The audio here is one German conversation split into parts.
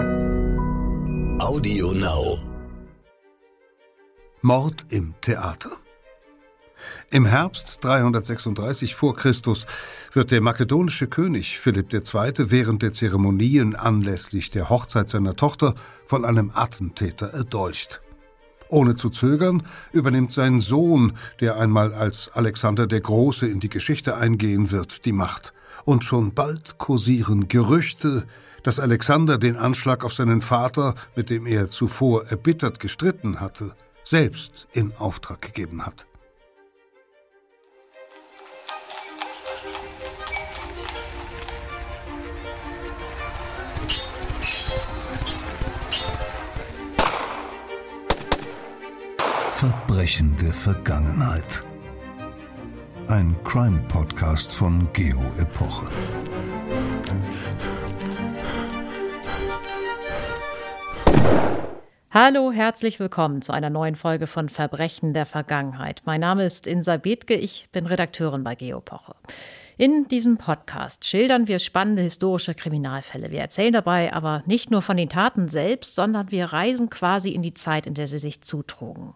Audio Now. Mord im Theater. Im Herbst 336 vor Christus wird der makedonische König Philipp II. während der Zeremonien anlässlich der Hochzeit seiner Tochter von einem Attentäter erdolcht. Ohne zu zögern übernimmt sein Sohn, der einmal als Alexander der Große in die Geschichte eingehen wird, die Macht. Und schon bald kursieren Gerüchte, dass Alexander den Anschlag auf seinen Vater, mit dem er zuvor erbittert gestritten hatte, selbst in Auftrag gegeben hat. Verbrechende Vergangenheit. Ein Crime-Podcast von Geo Epoche. Hallo, herzlich willkommen zu einer neuen Folge von Verbrechen der Vergangenheit. Mein Name ist Insa Bethke, ich bin Redakteurin bei Geopoche. In diesem Podcast schildern wir spannende historische Kriminalfälle. Wir erzählen dabei aber nicht nur von den Taten selbst, sondern wir reisen quasi in die Zeit, in der sie sich zutrugen.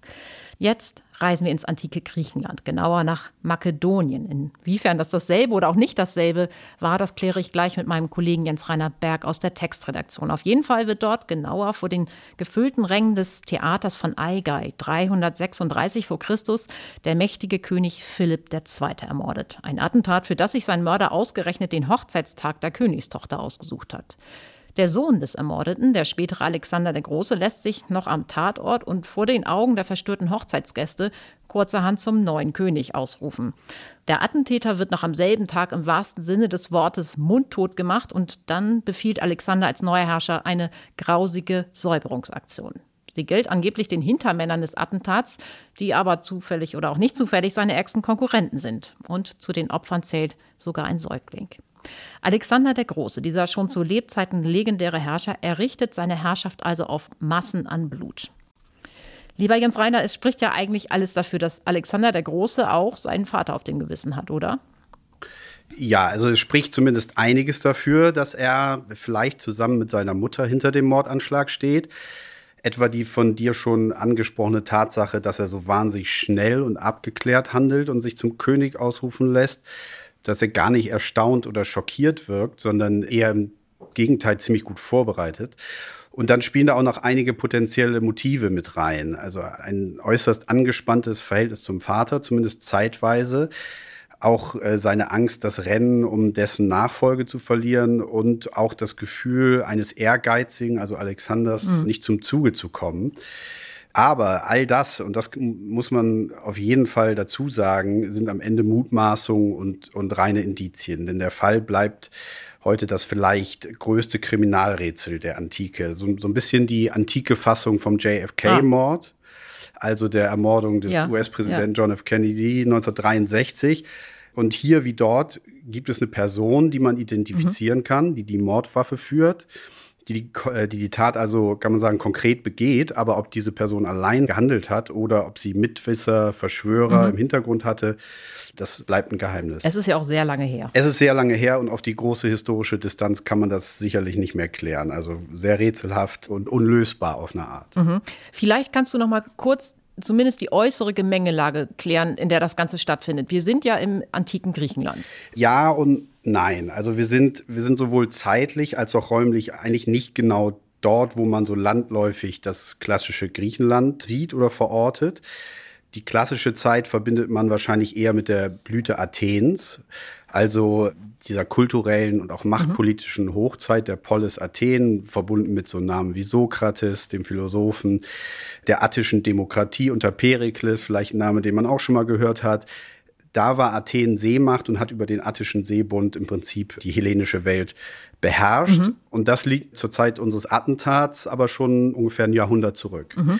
Jetzt reisen wir ins antike Griechenland, genauer nach Makedonien. Inwiefern das dasselbe oder auch nicht dasselbe war, das kläre ich gleich mit meinem Kollegen Jens Rainer Berg aus der Textredaktion. Auf jeden Fall wird dort genauer vor den gefüllten Rängen des Theaters von Aigai 336 vor Christus der mächtige König Philipp II. ermordet. Ein Attentat, für das sich sein Mörder ausgerechnet den Hochzeitstag der Königstochter ausgesucht hat. Der Sohn des Ermordeten, der spätere Alexander der Große, lässt sich noch am Tatort und vor den Augen der verstörten Hochzeitsgäste kurzerhand zum neuen König ausrufen. Der Attentäter wird noch am selben Tag im wahrsten Sinne des Wortes mundtot gemacht und dann befiehlt Alexander als neuer Herrscher eine grausige Säuberungsaktion. Sie gilt angeblich den Hintermännern des Attentats, die aber zufällig oder auch nicht zufällig seine ärgsten Konkurrenten sind. Und zu den Opfern zählt sogar ein Säugling. Alexander der Große, dieser schon zu Lebzeiten legendäre Herrscher, errichtet seine Herrschaft also auf Massen an Blut. Lieber Jens Reiner, es spricht ja eigentlich alles dafür, dass Alexander der Große auch seinen Vater auf dem Gewissen hat, oder? Ja, also es spricht zumindest einiges dafür, dass er vielleicht zusammen mit seiner Mutter hinter dem Mordanschlag steht. Etwa die von dir schon angesprochene Tatsache, dass er so wahnsinnig schnell und abgeklärt handelt und sich zum König ausrufen lässt dass er gar nicht erstaunt oder schockiert wirkt, sondern eher im Gegenteil ziemlich gut vorbereitet. Und dann spielen da auch noch einige potenzielle Motive mit rein. Also ein äußerst angespanntes Verhältnis zum Vater, zumindest zeitweise. Auch äh, seine Angst, das Rennen um dessen Nachfolge zu verlieren und auch das Gefühl eines Ehrgeizigen, also Alexanders, mhm. nicht zum Zuge zu kommen. Aber all das, und das muss man auf jeden Fall dazu sagen, sind am Ende Mutmaßungen und, und reine Indizien. Denn der Fall bleibt heute das vielleicht größte Kriminalrätsel der Antike. So, so ein bisschen die antike Fassung vom JFK-Mord, ah. also der Ermordung des ja, US-Präsidenten ja. John F. Kennedy 1963. Und hier wie dort gibt es eine Person, die man identifizieren mhm. kann, die die Mordwaffe führt die, äh, die die Tat also, kann man sagen, konkret begeht, aber ob diese Person allein gehandelt hat oder ob sie Mitwisser, Verschwörer mhm. im Hintergrund hatte, das bleibt ein Geheimnis. Es ist ja auch sehr lange her. Es ist sehr lange her und auf die große historische Distanz kann man das sicherlich nicht mehr klären. Also sehr rätselhaft und unlösbar auf eine Art. Mhm. Vielleicht kannst du noch mal kurz zumindest die äußere Gemengelage klären, in der das Ganze stattfindet. Wir sind ja im antiken Griechenland. Ja und nein. Also wir sind, wir sind sowohl zeitlich als auch räumlich eigentlich nicht genau dort, wo man so landläufig das klassische Griechenland sieht oder verortet. Die klassische Zeit verbindet man wahrscheinlich eher mit der Blüte Athens, also dieser kulturellen und auch machtpolitischen mhm. Hochzeit der Polis Athen, verbunden mit so Namen wie Sokrates, dem Philosophen, der attischen Demokratie unter Perikles, vielleicht ein Name, den man auch schon mal gehört hat. Da war Athen Seemacht und hat über den attischen Seebund im Prinzip die hellenische Welt beherrscht. Mhm. Und das liegt zur Zeit unseres Attentats aber schon ungefähr ein Jahrhundert zurück. Mhm.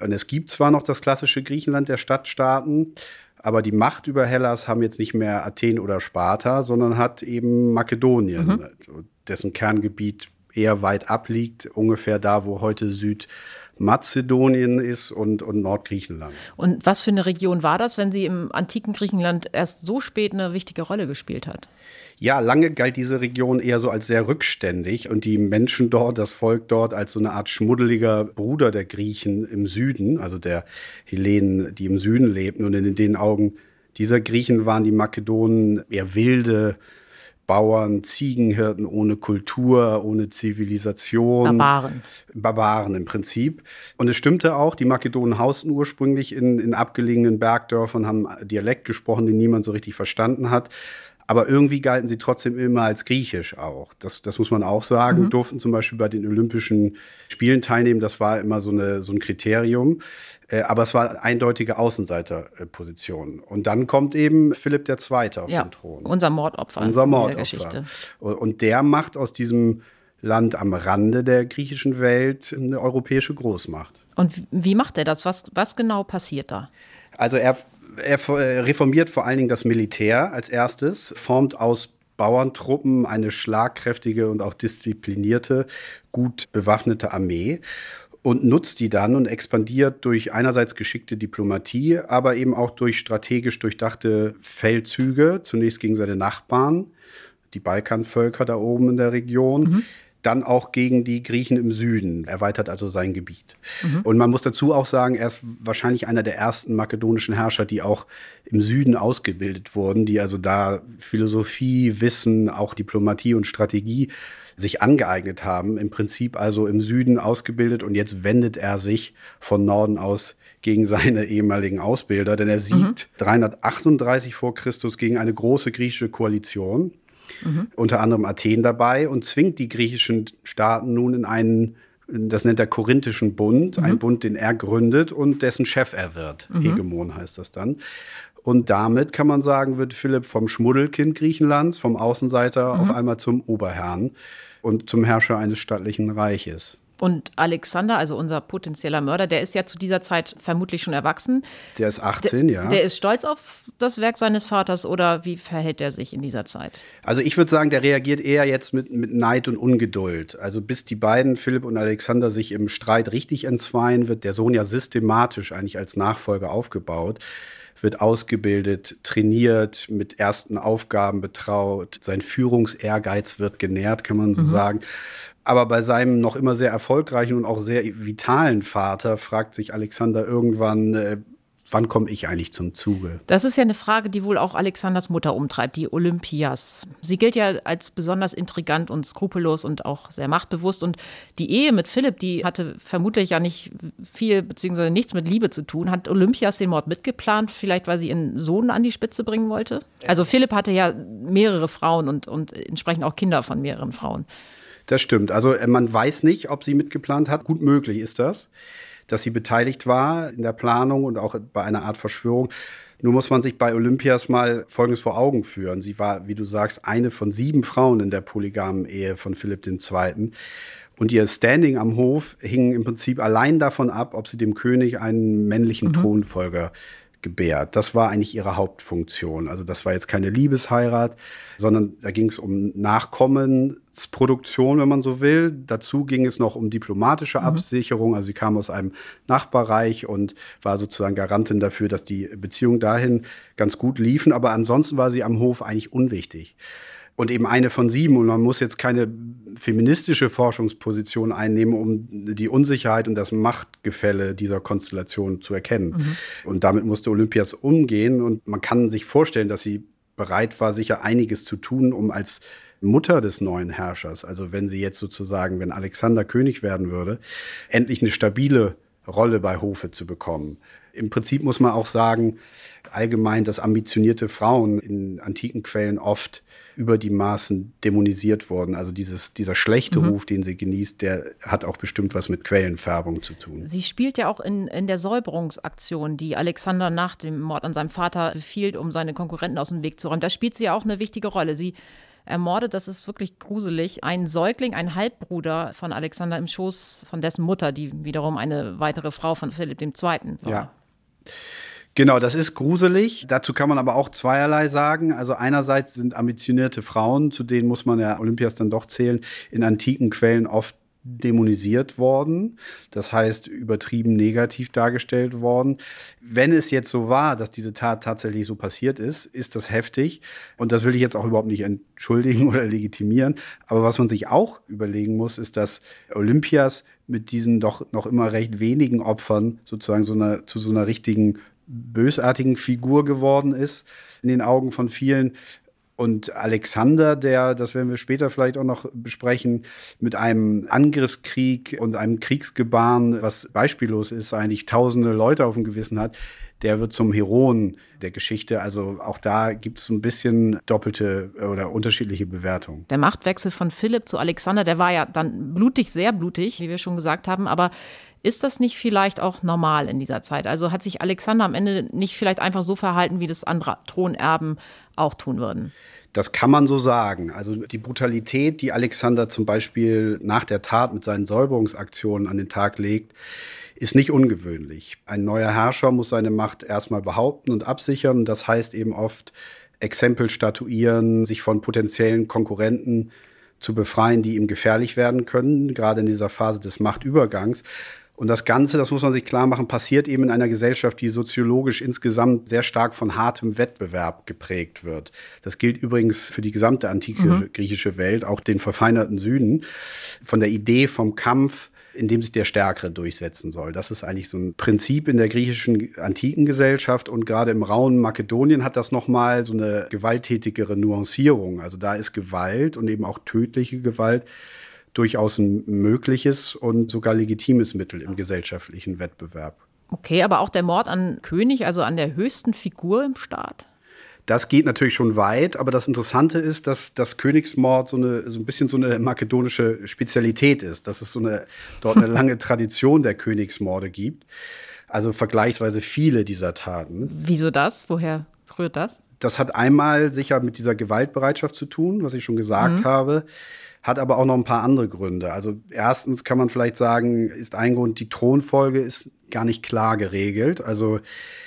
Und es gibt zwar noch das klassische Griechenland der Stadtstaaten, aber die Macht über Hellas haben jetzt nicht mehr Athen oder Sparta, sondern hat eben Makedonien, mhm. dessen Kerngebiet eher weit abliegt, ungefähr da, wo heute Süd Mazedonien ist und, und Nordgriechenland. Und was für eine Region war das, wenn sie im antiken Griechenland erst so spät eine wichtige Rolle gespielt hat? Ja, lange galt diese Region eher so als sehr rückständig und die Menschen dort, das Volk dort, als so eine Art schmuddeliger Bruder der Griechen im Süden, also der Hellenen, die im Süden lebten. Und in den Augen dieser Griechen waren die Makedonen eher wilde, Bauern, Ziegenhirten ohne Kultur, ohne Zivilisation. Barbaren. Barbaren im Prinzip. Und es stimmte auch, die Makedonen hausten ursprünglich in, in abgelegenen Bergdörfern, haben Dialekt gesprochen, den niemand so richtig verstanden hat. Aber irgendwie galten sie trotzdem immer als griechisch auch. Das, das muss man auch sagen. Mhm. Durften zum Beispiel bei den Olympischen Spielen teilnehmen. Das war immer so, eine, so ein Kriterium. Äh, aber es war eindeutige Außenseiterposition. Und dann kommt eben Philipp II. auf ja, den Thron. Unser Mordopfer. Unser Mordopfer. Und der macht aus diesem Land am Rande der griechischen Welt eine europäische Großmacht. Und wie macht er das? Was, was genau passiert da? Also er er äh, reformiert vor allen Dingen das Militär als erstes, formt aus Bauerntruppen eine schlagkräftige und auch disziplinierte, gut bewaffnete Armee und nutzt die dann und expandiert durch einerseits geschickte Diplomatie, aber eben auch durch strategisch durchdachte Feldzüge, zunächst gegen seine Nachbarn, die Balkanvölker da oben in der Region. Mhm dann auch gegen die Griechen im Süden, erweitert also sein Gebiet. Mhm. Und man muss dazu auch sagen, er ist wahrscheinlich einer der ersten makedonischen Herrscher, die auch im Süden ausgebildet wurden, die also da Philosophie, Wissen, auch Diplomatie und Strategie sich angeeignet haben, im Prinzip also im Süden ausgebildet und jetzt wendet er sich von Norden aus gegen seine ehemaligen Ausbilder, denn er siegt mhm. 338 vor Christus gegen eine große griechische Koalition mhm. unter anderem Athen dabei und zwingt die griechischen Staaten nun in einen das nennt er Korinthischen Bund, mhm. ein Bund, den er gründet und dessen Chef er wird. Mhm. Hegemon heißt das dann. Und damit kann man sagen, wird Philipp vom Schmuddelkind Griechenlands, vom Außenseiter mhm. auf einmal zum Oberherrn und zum Herrscher eines stattlichen Reiches. Und Alexander, also unser potenzieller Mörder, der ist ja zu dieser Zeit vermutlich schon erwachsen. Der ist 18, der, ja. Der ist stolz auf das Werk seines Vaters oder wie verhält er sich in dieser Zeit? Also ich würde sagen, der reagiert eher jetzt mit, mit Neid und Ungeduld. Also bis die beiden, Philipp und Alexander, sich im Streit richtig entzweien, wird der Sohn ja systematisch eigentlich als Nachfolger aufgebaut wird ausgebildet, trainiert, mit ersten Aufgaben betraut. Sein Führungsehrgeiz wird genährt, kann man so mhm. sagen. Aber bei seinem noch immer sehr erfolgreichen und auch sehr vitalen Vater fragt sich Alexander irgendwann, äh, wann komme ich eigentlich zum Zuge? Das ist ja eine Frage, die wohl auch Alexanders Mutter umtreibt, die Olympias. Sie gilt ja als besonders intrigant und skrupellos und auch sehr machtbewusst. Und die Ehe mit Philipp, die hatte vermutlich ja nicht viel beziehungsweise nichts mit Liebe zu tun. Hat Olympias den Mord mitgeplant, vielleicht weil sie ihren Sohn an die Spitze bringen wollte? Also Philipp hatte ja mehrere Frauen und, und entsprechend auch Kinder von mehreren Frauen. Das stimmt. Also äh, man weiß nicht, ob sie mitgeplant hat. Gut möglich ist das, dass sie beteiligt war in der Planung und auch bei einer Art Verschwörung. Nur muss man sich bei Olympias mal Folgendes vor Augen führen. Sie war, wie du sagst, eine von sieben Frauen in der polygamen Ehe von Philipp II. Und ihr Standing am Hof hing im Prinzip allein davon ab, ob sie dem König einen männlichen mhm. Thronfolger gebärt. Das war eigentlich ihre Hauptfunktion. Also das war jetzt keine Liebesheirat, sondern da ging es um Nachkommensproduktion, wenn man so will. Dazu ging es noch um diplomatische mhm. Absicherung. Also sie kam aus einem Nachbarreich und war sozusagen Garantin dafür, dass die Beziehungen dahin ganz gut liefen. Aber ansonsten war sie am Hof eigentlich unwichtig und eben eine von sieben. Und man muss jetzt keine feministische Forschungsposition einnehmen, um die Unsicherheit und das Machtgefälle dieser Konstellation zu erkennen. Mhm. Und damit musste Olympias umgehen. Und man kann sich vorstellen, dass sie bereit war, sicher einiges zu tun, um als Mutter des neuen Herrschers, also wenn sie jetzt sozusagen, wenn Alexander König werden würde, endlich eine stabile Rolle bei Hofe zu bekommen. Im Prinzip muss man auch sagen, allgemein, dass ambitionierte Frauen in antiken Quellen oft über die Maßen dämonisiert wurden. Also dieses, dieser schlechte mhm. Ruf, den sie genießt, der hat auch bestimmt was mit Quellenfärbung zu tun. Sie spielt ja auch in, in der Säuberungsaktion, die Alexander nach dem Mord an seinem Vater befiehlt, um seine Konkurrenten aus dem Weg zu räumen. Da spielt sie ja auch eine wichtige Rolle. Sie ermordet, das ist wirklich gruselig, einen Säugling, einen Halbbruder von Alexander im Schoß von dessen Mutter, die wiederum eine weitere Frau von Philipp II. war. Ja. Genau, das ist gruselig. Dazu kann man aber auch zweierlei sagen. Also einerseits sind ambitionierte Frauen, zu denen muss man ja Olympias dann doch zählen, in antiken Quellen oft dämonisiert worden, das heißt übertrieben negativ dargestellt worden. Wenn es jetzt so war, dass diese Tat tatsächlich so passiert ist, ist das heftig und das will ich jetzt auch überhaupt nicht entschuldigen oder legitimieren. Aber was man sich auch überlegen muss, ist, dass Olympias mit diesen doch noch immer recht wenigen Opfern sozusagen so eine, zu so einer richtigen bösartigen Figur geworden ist in den Augen von vielen. Und Alexander, der, das werden wir später vielleicht auch noch besprechen, mit einem Angriffskrieg und einem Kriegsgebaren, was beispiellos ist, eigentlich tausende Leute auf dem Gewissen hat, der wird zum Heroen der Geschichte. Also auch da gibt es ein bisschen doppelte oder unterschiedliche Bewertungen. Der Machtwechsel von Philipp zu Alexander, der war ja dann blutig, sehr blutig, wie wir schon gesagt haben, aber ist das nicht vielleicht auch normal in dieser Zeit? Also hat sich Alexander am Ende nicht vielleicht einfach so verhalten, wie das andere Thronerben auch tun würden? Das kann man so sagen. Also die Brutalität, die Alexander zum Beispiel nach der Tat mit seinen Säuberungsaktionen an den Tag legt, ist nicht ungewöhnlich. Ein neuer Herrscher muss seine Macht erstmal behaupten und absichern. Das heißt eben oft Exempel statuieren, sich von potenziellen Konkurrenten zu befreien, die ihm gefährlich werden können, gerade in dieser Phase des Machtübergangs. Und das Ganze, das muss man sich klar machen, passiert eben in einer Gesellschaft, die soziologisch insgesamt sehr stark von hartem Wettbewerb geprägt wird. Das gilt übrigens für die gesamte antike mhm. griechische Welt, auch den verfeinerten Süden. Von der Idee vom Kampf, in dem sich der Stärkere durchsetzen soll. Das ist eigentlich so ein Prinzip in der griechischen antiken Gesellschaft und gerade im rauen Makedonien hat das nochmal so eine gewalttätigere Nuancierung. Also da ist Gewalt und eben auch tödliche Gewalt durchaus ein mögliches und sogar legitimes Mittel im gesellschaftlichen Wettbewerb. Okay, aber auch der Mord an König, also an der höchsten Figur im Staat? Das geht natürlich schon weit, aber das Interessante ist, dass das Königsmord so, eine, so ein bisschen so eine makedonische Spezialität ist, dass es so eine, dort eine lange Tradition der Königsmorde gibt. Also vergleichsweise viele dieser Taten. Wieso das? Woher rührt das? Das hat einmal sicher mit dieser Gewaltbereitschaft zu tun, was ich schon gesagt mhm. habe hat aber auch noch ein paar andere Gründe. Also erstens kann man vielleicht sagen, ist ein Grund, die Thronfolge ist gar nicht klar geregelt. Also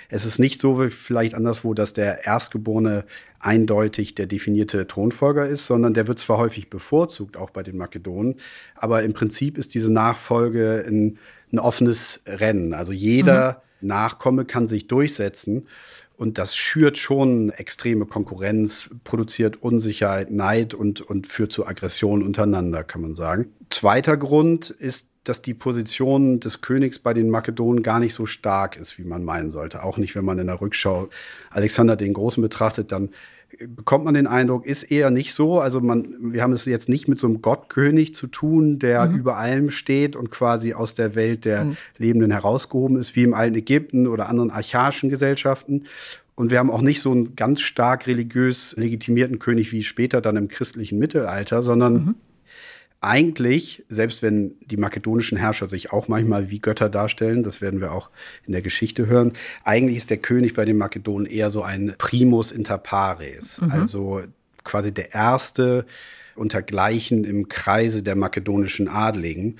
es ist nicht so wie vielleicht anderswo, dass der Erstgeborene eindeutig der definierte Thronfolger ist, sondern der wird zwar häufig bevorzugt, auch bei den Makedonen, aber im Prinzip ist diese Nachfolge ein, ein offenes Rennen. Also jeder mhm. Nachkomme kann sich durchsetzen. Und das schürt schon extreme Konkurrenz, produziert Unsicherheit, Neid und, und führt zu Aggression untereinander, kann man sagen. Zweiter Grund ist, dass die Position des Königs bei den Makedonen gar nicht so stark ist, wie man meinen sollte. Auch nicht, wenn man in der Rückschau Alexander den Großen betrachtet, dann bekommt man den Eindruck, ist eher nicht so. Also man, wir haben es jetzt nicht mit so einem Gottkönig zu tun, der mhm. über allem steht und quasi aus der Welt der mhm. Lebenden herausgehoben ist, wie im alten Ägypten oder anderen archaischen Gesellschaften. Und wir haben auch nicht so einen ganz stark religiös legitimierten König wie später dann im christlichen Mittelalter, sondern mhm eigentlich, selbst wenn die makedonischen Herrscher sich auch manchmal wie Götter darstellen, das werden wir auch in der Geschichte hören, eigentlich ist der König bei den Makedonen eher so ein Primus inter pares, mhm. also quasi der erste untergleichen im Kreise der makedonischen Adligen,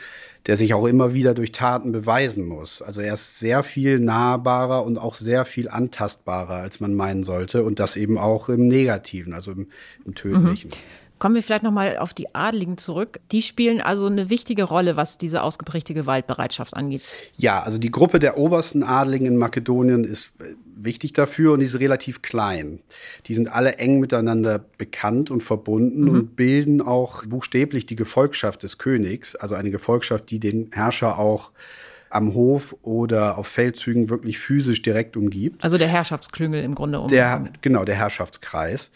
der sich auch immer wieder durch Taten beweisen muss. Also er ist sehr viel nahbarer und auch sehr viel antastbarer, als man meinen sollte und das eben auch im Negativen, also im, im Tödlichen. Mhm. Kommen wir vielleicht nochmal auf die Adligen zurück. Die spielen also eine wichtige Rolle, was diese ausgeprägte Gewaltbereitschaft angeht. Ja, also die Gruppe der obersten Adligen in Makedonien ist äh, wichtig dafür und die ist relativ klein. Die sind alle eng miteinander bekannt und verbunden mhm. und bilden auch buchstäblich die Gefolgschaft des Königs, also eine Gefolgschaft, die den Herrscher auch am Hof oder auf Feldzügen wirklich physisch direkt umgibt. Also der Herrschaftsklüngel im Grunde um. Der, genau, der Herrschaftskreis.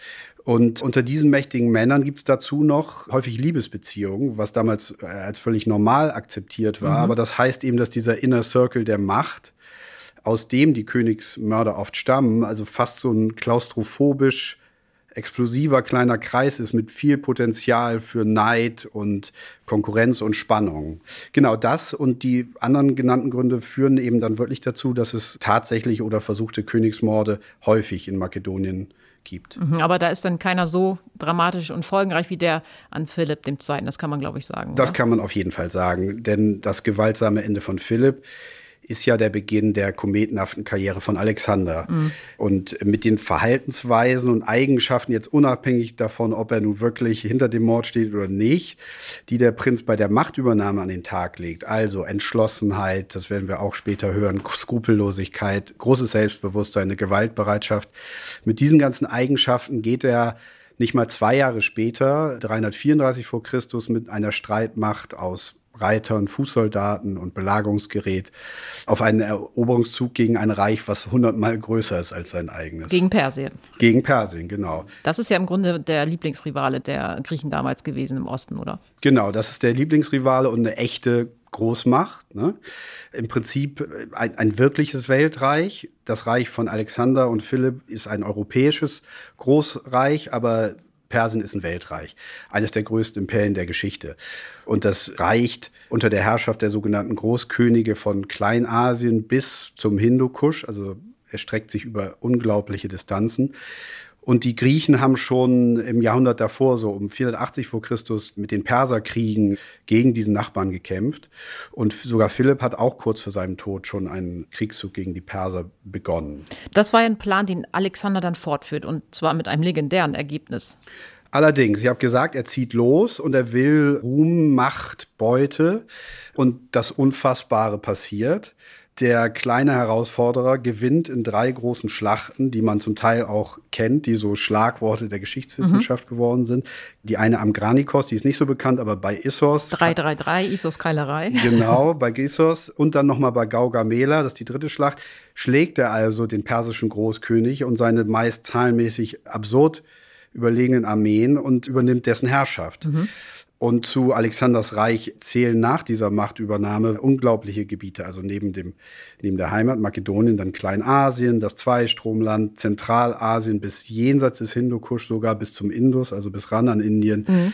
Und unter diesen mächtigen Männern gibt es dazu noch häufig Liebesbeziehungen, was damals äh, als völlig normal akzeptiert war. Mhm. Aber das heißt eben, dass dieser Inner Circle der Macht, aus dem die Königsmörder oft stammen, also fast so ein klaustrophobisch explosiver kleiner Kreis ist mit viel Potenzial für Neid und Konkurrenz und Spannung. Genau das und die anderen genannten Gründe führen eben dann wirklich dazu, dass es tatsächlich oder versuchte Königsmorde häufig in Makedonien gibt. Mhm, aber da ist dann keiner so dramatisch und folgenreich wie der an Philipp dem Zweiten. Das kann man, glaube ich, sagen. Das oder? kann man auf jeden Fall sagen. Denn das gewaltsame Ende von Philipp ist ja der Beginn der kometenhaften Karriere von Alexander. Mhm. Und mit den Verhaltensweisen und Eigenschaften, jetzt unabhängig davon, ob er nun wirklich hinter dem Mord steht oder nicht, die der Prinz bei der Machtübernahme an den Tag legt, also Entschlossenheit, das werden wir auch später hören, Skrupellosigkeit, großes Selbstbewusstsein, eine Gewaltbereitschaft, mit diesen ganzen Eigenschaften geht er nicht mal zwei Jahre später, 334 vor Christus, mit einer Streitmacht aus Reitern, Fußsoldaten und Belagerungsgerät auf einen Eroberungszug gegen ein Reich, was hundertmal größer ist als sein eigenes. Gegen Persien. Gegen Persien, genau. Das ist ja im Grunde der Lieblingsrivale der Griechen damals gewesen im Osten, oder? Genau, das ist der Lieblingsrivale und eine echte Großmacht. Ne? Im Prinzip ein, ein, wirkliches Weltreich. Das Reich von Alexander und Philipp ist ein europäisches Großreich, aber Persien ist ein Weltreich, eines der größten Imperien der Geschichte. Und das reicht unter der Herrschaft der sogenannten Großkönige von Kleinasien bis zum Hindukusch, also er streckt sich über unglaubliche Distanzen. Und die Griechen haben schon im Jahrhundert davor, so um 480 vor Christus, mit den Perserkriegen gegen diesen Nachbarn gekämpft. Und sogar Philipp hat auch kurz vor seinem Tod schon einen Kriegszug gegen die Perser begonnen. Das war ein Plan, den Alexander dann fortführt, und zwar mit einem legendären Ergebnis. Allerdings, ich habe gesagt, er zieht los und er will Ruhm, Macht, Beute. Und das Unfassbare passiert. Der kleine Herausforderer gewinnt in drei großen Schlachten, die man zum Teil auch kennt, die so Schlagworte der Geschichtswissenschaft mhm. geworden sind. Die eine am Granikos, die ist nicht so bekannt, aber bei Issos. 333, Issos Keilerei. Genau, bei Issos. Und dann nochmal bei Gaugamela, das ist die dritte Schlacht, schlägt er also den persischen Großkönig und seine meist zahlenmäßig absurd überlegenen Armeen und übernimmt dessen Herrschaft. Mhm. Und zu Alexanders Reich zählen nach dieser Machtübernahme unglaubliche Gebiete, also neben, dem, neben der Heimat Makedonien, dann Kleinasien, das Zweistromland, Zentralasien bis jenseits des Hindukusch, sogar bis zum Indus, also bis ran an Indien, mhm.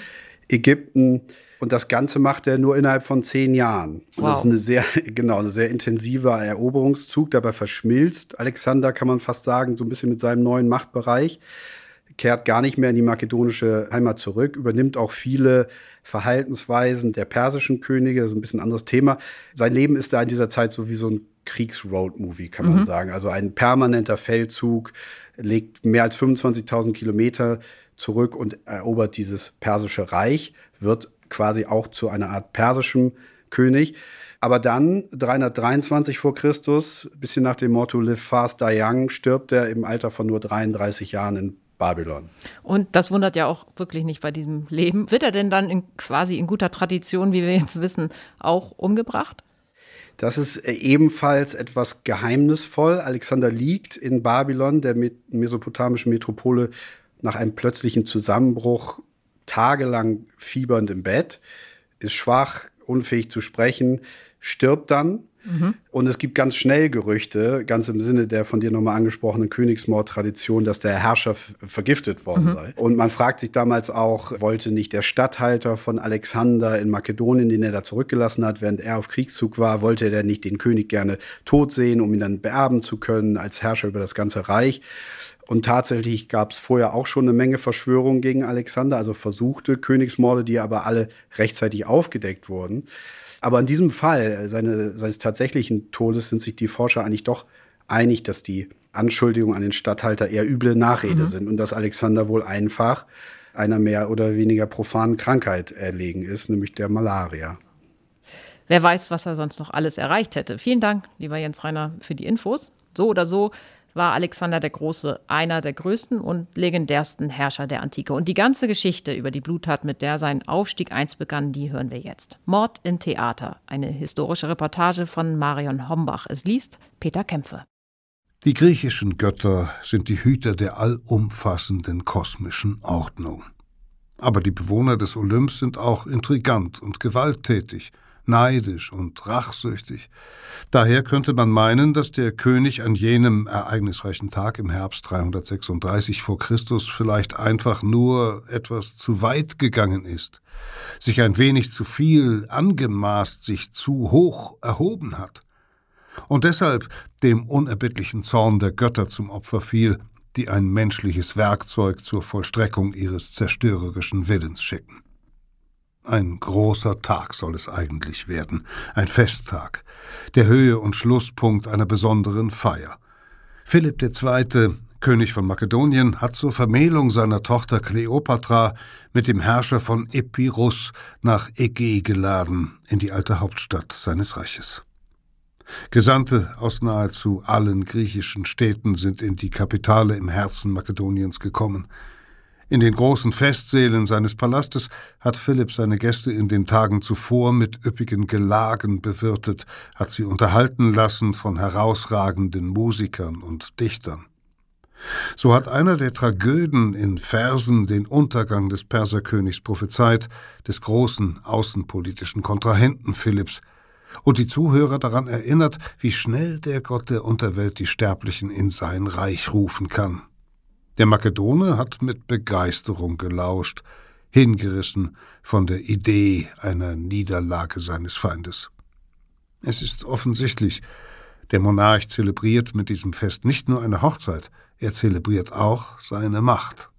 Ägypten. Und das Ganze macht er nur innerhalb von zehn Jahren. Wow. Das ist eine sehr, genau, eine sehr intensiver Eroberungszug. Dabei verschmilzt Alexander, kann man fast sagen, so ein bisschen mit seinem neuen Machtbereich kehrt gar nicht mehr in die makedonische Heimat zurück, übernimmt auch viele Verhaltensweisen der persischen Könige, das ist ein bisschen ein anderes Thema. Sein Leben ist da in dieser Zeit so wie so ein Kriegsroad-Movie, kann man mhm. sagen. Also ein permanenter Feldzug, legt mehr als 25.000 Kilometer zurück und erobert dieses persische Reich, wird quasi auch zu einer Art persischem König. Aber dann, 323 vor Christus, bisschen nach dem Motto Live Fast, Die Young, stirbt er im Alter von nur 33 Jahren in Babylon. Und das wundert ja auch wirklich nicht bei diesem Leben. Wird er denn dann in, quasi in guter Tradition, wie wir jetzt wissen, auch umgebracht? Das ist äh, ebenfalls etwas geheimnisvoll. Alexander liegt in Babylon, der mesopotamischen Metropole, nach einem plötzlichen Zusammenbruch tagelang fiebernd im Bett, ist schwach, unfähig zu sprechen, stirbt dann Mhm. Und es gibt ganz schnell Gerüchte, ganz im Sinne der von dir nochmal angesprochenen Königsmordtradition, dass der Herrscher vergiftet worden mhm. sei. Und man fragt sich damals auch, wollte nicht der Statthalter von Alexander in Makedonien, den er da zurückgelassen hat, während er auf Kriegszug war, wollte er nicht den König gerne tot sehen, um ihn dann beerben zu können als Herrscher über das ganze Reich. Und tatsächlich gab es vorher auch schon eine Menge Verschwörungen gegen Alexander, also versuchte Königsmorde, die aber alle rechtzeitig aufgedeckt wurden. Aber in diesem Fall äh, seine, seines tatsächlichen Todes sind sich die Forscher eigentlich doch einig, dass die Anschuldigungen an den Statthalter eher üble Nachrede mhm. sind und dass Alexander wohl einfach einer mehr oder weniger profanen Krankheit erlegen ist, nämlich der Malaria. Wer weiß, was er sonst noch alles erreicht hätte. Vielen Dank, lieber Jens Reiner, für die Infos. So oder so war Alexander der Große einer der größten und legendärsten Herrscher der Antike. Und die ganze Geschichte über die Bluttat, mit der sein Aufstieg einst begann, die hören wir jetzt. Mord im Theater, eine historische Reportage von Marion Hombach. Es liest Peter Kämpfe. Die griechischen Götter sind die Hüter der allumfassenden kosmischen Ordnung. Aber die Bewohner des Olymps sind auch intrigant und gewalttätig – neidisch und rachsüchtig. Daher könnte man meinen, dass der König an jenem ereignisreichen Tag im Herbst 336 vor Christus vielleicht einfach nur etwas zu weit gegangen ist, sich ein wenig zu viel angemaßt, sich zu hoch erhoben hat und deshalb dem unerbittlichen Zorn der Götter zum Opfer fiel, die ein menschliches Werkzeug zur Vollstreckung ihres zerstörerischen Willens schicken. Ein großer Tag soll es eigentlich werden, ein Festtag, der Höhe und Schlusspunkt einer besonderen Feier. Philipp II., König von Makedonien, hat zur Vermählung seiner Tochter Kleopatra mit dem Herrscher von Epirus nach Ägä geladen, in die alte Hauptstadt seines Reiches. Gesandte aus nahezu allen griechischen Städten sind in die Kapitale im Herzen Makedoniens gekommen. In den großen Festsälen seines Palastes hat Philipp seine Gäste in den Tagen zuvor mit üppigen Gelagen bewirtet, hat sie unterhalten lassen von herausragenden Musikern und Dichtern. So hat einer der Tragöden in Versen den Untergang des Perserkönigs prophezeit, des großen außenpolitischen Kontrahenten Philipps, und die Zuhörer daran erinnert, wie schnell der Gott der Unterwelt die Sterblichen in sein Reich rufen kann. Der Makedone hat mit Begeisterung gelauscht, hingerissen von der Idee einer Niederlage seines Feindes. Es ist offensichtlich, der Monarch zelebriert mit diesem Fest nicht nur eine Hochzeit, er zelebriert auch seine Macht.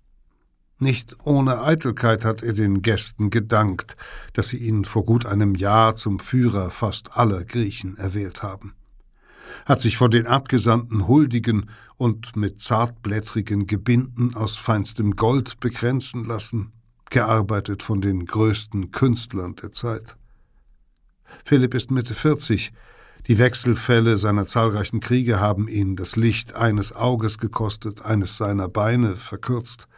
Nicht ohne Eitelkeit hat er den Gästen gedankt, dass sie ihn vor gut einem Jahr zum Führer fast aller Griechen erwählt haben. Hat sich vor den Abgesandten huldigen und mit zartblättrigen Gebinden aus feinstem Gold bekränzen lassen, gearbeitet von den größten Künstlern der Zeit. Philipp ist Mitte 40. Die Wechselfälle seiner zahlreichen Kriege haben ihn das Licht eines Auges gekostet, eines seiner Beine verkürzt.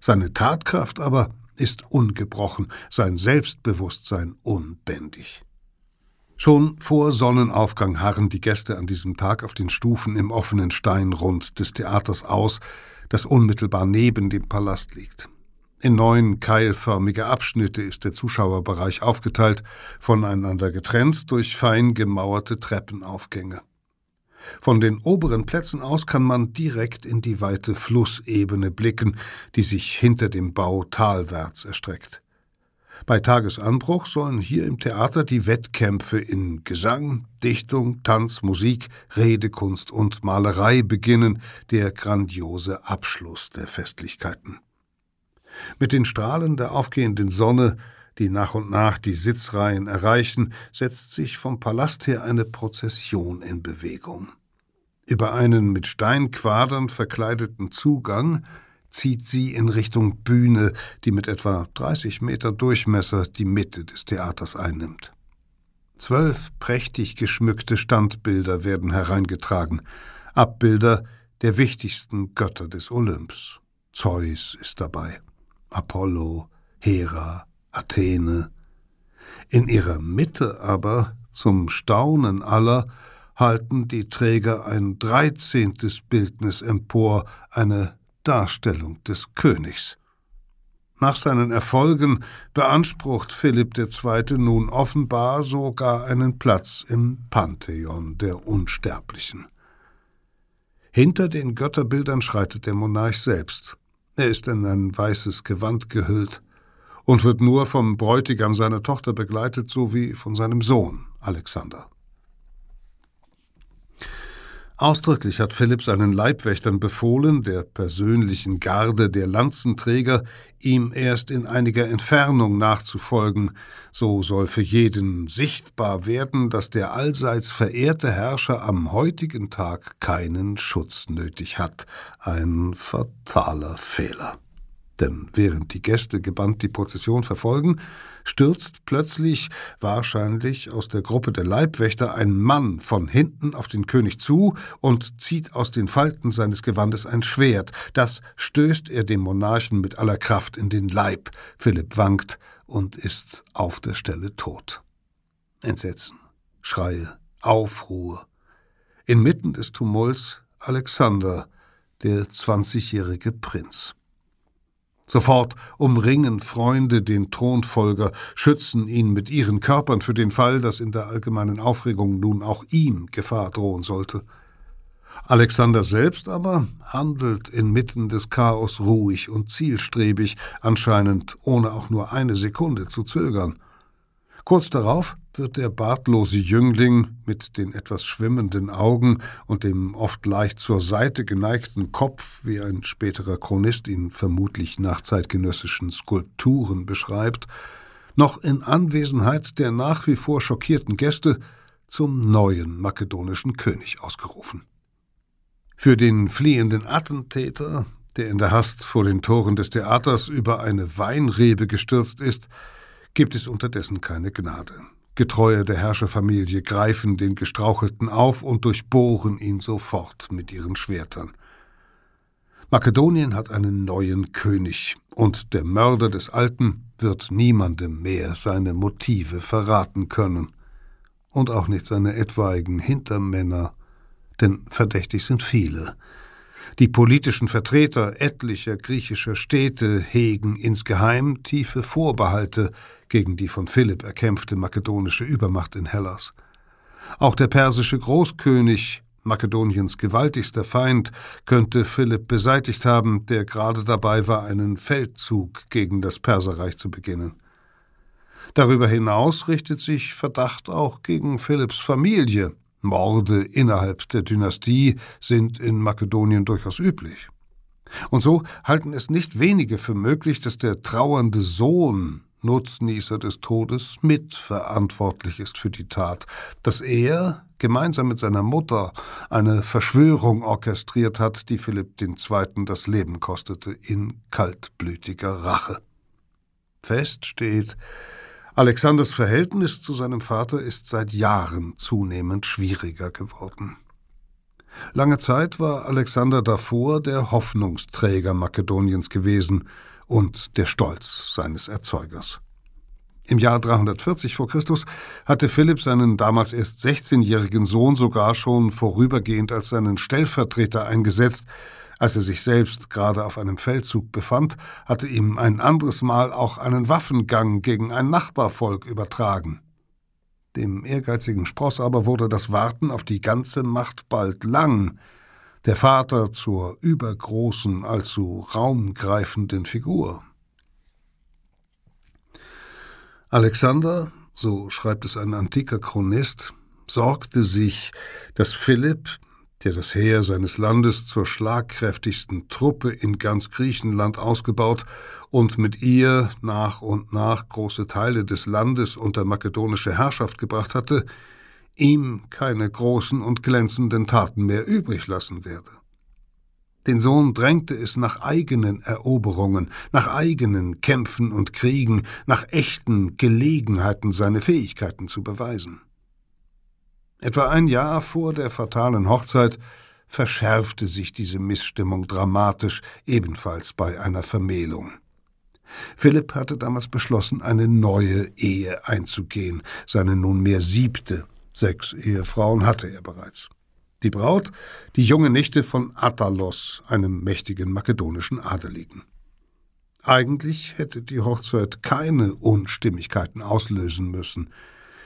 Seine Tatkraft aber ist ungebrochen, sein Selbstbewusstsein unbändig. Schon vor Sonnenaufgang harren die Gäste an diesem Tag auf den Stufen im offenen Steinrund des Theaters aus, das unmittelbar neben dem Palast liegt. In neun keilförmige Abschnitte ist der Zuschauerbereich aufgeteilt, voneinander getrennt durch fein gemauerte Treppenaufgänge. Von den oberen Plätzen aus kann man direkt in die weite Flussebene blicken, die sich hinter dem Bau talwärts erstreckt. Bei Tagesanbruch sollen hier im Theater die Wettkämpfe in Gesang, Dichtung, Tanz, Musik, Redekunst und Malerei beginnen, der grandiose Abschluss der Festlichkeiten. Mit den Strahlen der aufgehenden Sonne, die nach und nach die Sitzreihen erreichen, setzt sich vom Palast her eine Prozession in Bewegung. Über einen mit Steinquadern verkleideten Zugang zieht sie in Richtung Bühne, die mit etwa 30 Meter Durchmesser die Mitte des Theaters einnimmt. Zwölf prächtig geschmückte Standbilder werden hereingetragen, Abbilder der wichtigsten Götter des Olymps. Zeus ist dabei, Apollo, Hera, Athene. In ihrer Mitte aber, zum Staunen aller, halten die Träger ein dreizehntes Bildnis empor, eine Darstellung des Königs. Nach seinen Erfolgen beansprucht Philipp II. nun offenbar sogar einen Platz im Pantheon der Unsterblichen. Hinter den Götterbildern schreitet der Monarch selbst. Er ist in ein weißes Gewand gehüllt und wird nur vom Bräutigam seiner Tochter begleitet sowie von seinem Sohn Alexander. Ausdrücklich hat Philipp seinen Leibwächtern befohlen, der persönlichen Garde der Lanzenträger, ihm erst in einiger Entfernung nachzufolgen, so soll für jeden sichtbar werden, dass der allseits verehrte Herrscher am heutigen Tag keinen Schutz nötig hat, ein fataler Fehler. Denn während die Gäste gebannt die Prozession verfolgen, stürzt plötzlich, wahrscheinlich aus der Gruppe der Leibwächter, ein Mann von hinten auf den König zu und zieht aus den Falten seines Gewandes ein Schwert. Das stößt er dem Monarchen mit aller Kraft in den Leib. Philipp wankt und ist auf der Stelle tot. Entsetzen, Schreie, Aufruhr. Inmitten des Tumults Alexander, der zwanzigjährige Prinz. Sofort umringen Freunde den Thronfolger, schützen ihn mit ihren Körpern für den Fall, dass in der allgemeinen Aufregung nun auch ihm Gefahr drohen sollte. Alexander selbst aber handelt inmitten des Chaos ruhig und zielstrebig, anscheinend ohne auch nur eine Sekunde zu zögern. Kurz darauf wird der bartlose Jüngling mit den etwas schwimmenden Augen und dem oft leicht zur Seite geneigten Kopf, wie ein späterer Chronist ihn vermutlich nach zeitgenössischen Skulpturen beschreibt, noch in Anwesenheit der nach wie vor schockierten Gäste zum neuen makedonischen König ausgerufen. Für den fliehenden Attentäter, der in der Hast vor den Toren des Theaters über eine Weinrebe gestürzt ist, gibt es unterdessen keine Gnade. Getreue der Herrscherfamilie greifen den Gestrauchelten auf und durchbohren ihn sofort mit ihren Schwertern. Makedonien hat einen neuen König, und der Mörder des Alten wird niemandem mehr seine Motive verraten können, und auch nicht seine etwaigen Hintermänner, denn verdächtig sind viele. Die politischen Vertreter etlicher griechischer Städte hegen insgeheim tiefe Vorbehalte gegen die von Philipp erkämpfte makedonische Übermacht in Hellas. Auch der persische Großkönig Makedoniens gewaltigster Feind, könnte Philipp beseitigt haben, der gerade dabei war, einen Feldzug gegen das Perserreich zu beginnen. Darüber hinaus richtet sich Verdacht auch gegen Philipps Familie. Morde innerhalb der Dynastie sind in Makedonien durchaus üblich. Und so halten es nicht wenige für möglich, dass der trauernde Sohn Nutznießer des Todes mitverantwortlich ist für die Tat, dass er gemeinsam mit seiner Mutter eine Verschwörung orchestriert hat, die Philipp II. das Leben kostete in kaltblütiger Rache. Fest steht, Alexanders Verhältnis zu seinem Vater ist seit Jahren zunehmend schwieriger geworden. Lange Zeit war Alexander davor der Hoffnungsträger Makedoniens gewesen und der Stolz seines Erzeugers. Im Jahr 340 vor Christus hatte Philipp seinen damals erst 16-jährigen Sohn sogar schon vorübergehend als seinen Stellvertreter eingesetzt. Als er sich selbst gerade auf einem Feldzug befand, hatte ihm ein anderes Mal auch einen Waffengang gegen ein Nachbarvolk übertragen. Dem ehrgeizigen Spross aber wurde das Warten auf die ganze Macht bald lang, der Vater zur übergroßen, allzu raumgreifenden Figur. Alexander, so schreibt es ein antiker Chronist, sorgte sich, dass Philipp, der das Heer seines Landes zur schlagkräftigsten Truppe in ganz Griechenland ausgebaut und mit ihr nach und nach große Teile des Landes unter makedonische Herrschaft gebracht hatte, ihm keine großen und glänzenden Taten mehr übrig lassen werde. Den Sohn drängte es nach eigenen Eroberungen, nach eigenen Kämpfen und Kriegen, nach echten Gelegenheiten, seine Fähigkeiten zu beweisen. Etwa ein Jahr vor der fatalen Hochzeit verschärfte sich diese Missstimmung dramatisch, ebenfalls bei einer Vermählung. Philipp hatte damals beschlossen, eine neue Ehe einzugehen, seine nunmehr siebte. Sechs Ehefrauen hatte er bereits. Die Braut, die junge Nichte von Attalos, einem mächtigen makedonischen Adeligen. Eigentlich hätte die Hochzeit keine Unstimmigkeiten auslösen müssen.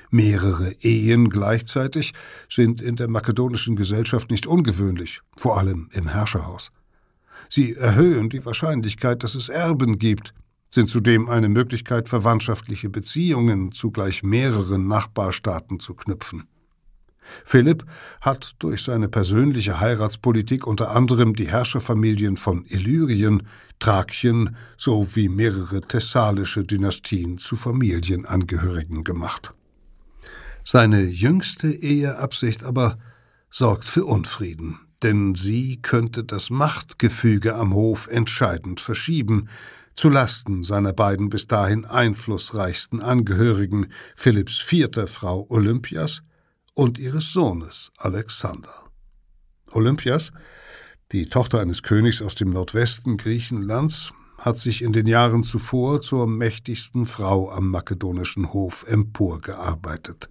Mehrere Ehen gleichzeitig sind in der makedonischen Gesellschaft nicht ungewöhnlich, vor allem im Herrscherhaus. Sie erhöhen die Wahrscheinlichkeit, dass es Erben gibt, sind zudem eine Möglichkeit, verwandtschaftliche Beziehungen zu gleich mehreren Nachbarstaaten zu knüpfen. Philipp hat durch seine persönliche Heiratspolitik unter anderem die Herrscherfamilien von Illyrien, Thrakien sowie mehrere thessalische Dynastien zu Familienangehörigen gemacht. Seine jüngste Eheabsicht aber sorgt für Unfrieden, denn sie könnte das Machtgefüge am Hof entscheidend verschieben, zu Lasten seiner beiden bis dahin einflussreichsten Angehörigen, Philipps vierter Frau Olympias und ihres Sohnes Alexander. Olympias, die Tochter eines Königs aus dem Nordwesten Griechenlands, hat sich in den Jahren zuvor zur mächtigsten Frau am makedonischen Hof emporgearbeitet.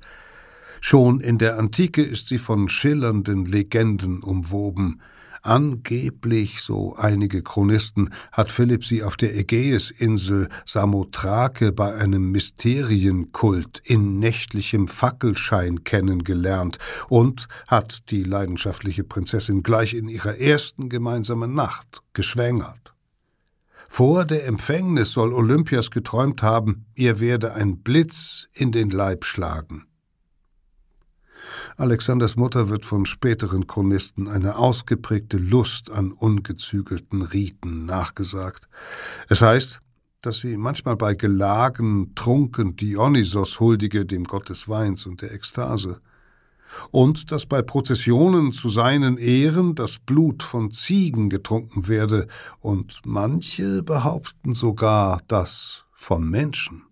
Schon in der Antike ist sie von schillernden Legenden umwoben, Angeblich, so einige Chronisten, hat Philipp sie auf der Ägäisinsel Samothrake bei einem Mysterienkult in nächtlichem Fackelschein kennengelernt und hat die leidenschaftliche Prinzessin gleich in ihrer ersten gemeinsamen Nacht geschwängert. Vor der Empfängnis soll Olympias geträumt haben, ihr werde ein Blitz in den Leib schlagen. Alexanders Mutter wird von späteren Chronisten eine ausgeprägte Lust an ungezügelten Riten nachgesagt. Es heißt, dass sie manchmal bei Gelagen trunken Dionysos huldige, dem Gott des Weins und der Ekstase, und dass bei Prozessionen zu seinen Ehren das Blut von Ziegen getrunken werde, und manche behaupten sogar das von Menschen.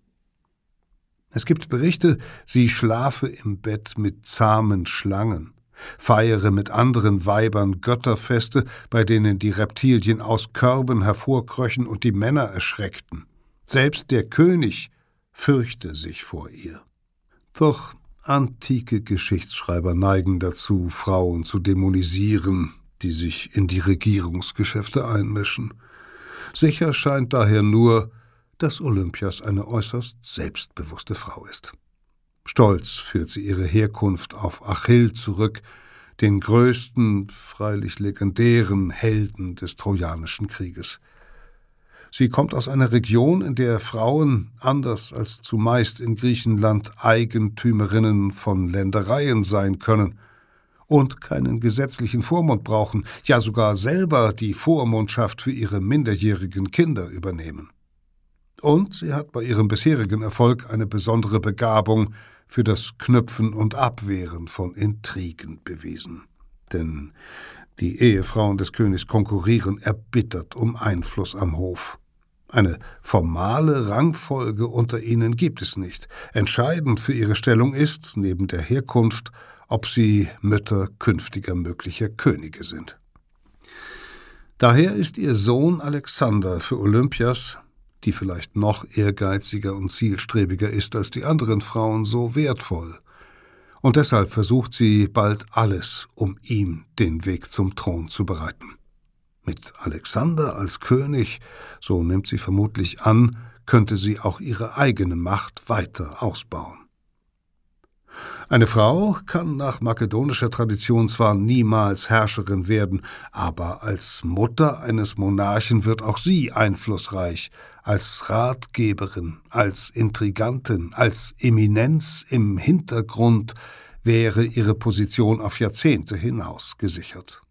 Es gibt Berichte, sie schlafe im Bett mit zahmen Schlangen, feiere mit anderen Weibern Götterfeste, bei denen die Reptilien aus Körben hervorkröchen und die Männer erschreckten. Selbst der König fürchte sich vor ihr. Doch antike Geschichtsschreiber neigen dazu, Frauen zu dämonisieren, die sich in die Regierungsgeschäfte einmischen. Sicher scheint daher nur, dass Olympias eine äußerst selbstbewusste Frau ist. Stolz führt sie ihre Herkunft auf Achill zurück, den größten, freilich legendären Helden des Trojanischen Krieges. Sie kommt aus einer Region, in der Frauen, anders als zumeist in Griechenland, Eigentümerinnen von Ländereien sein können und keinen gesetzlichen Vormund brauchen, ja sogar selber die Vormundschaft für ihre minderjährigen Kinder übernehmen. Und sie hat bei ihrem bisherigen Erfolg eine besondere Begabung für das Knüpfen und Abwehren von Intrigen bewiesen. Denn die Ehefrauen des Königs konkurrieren erbittert um Einfluss am Hof. Eine formale Rangfolge unter ihnen gibt es nicht. Entscheidend für ihre Stellung ist, neben der Herkunft, ob sie Mütter künftiger möglicher Könige sind. Daher ist ihr Sohn Alexander für Olympias, die vielleicht noch ehrgeiziger und zielstrebiger ist als die anderen Frauen, so wertvoll. Und deshalb versucht sie bald alles, um ihm den Weg zum Thron zu bereiten. Mit Alexander als König, so nimmt sie vermutlich an, könnte sie auch ihre eigene Macht weiter ausbauen. Eine Frau kann nach makedonischer Tradition zwar niemals Herrscherin werden, aber als Mutter eines Monarchen wird auch sie einflussreich, als Ratgeberin, als Intrigantin, als Eminenz im Hintergrund wäre ihre Position auf Jahrzehnte hinaus gesichert.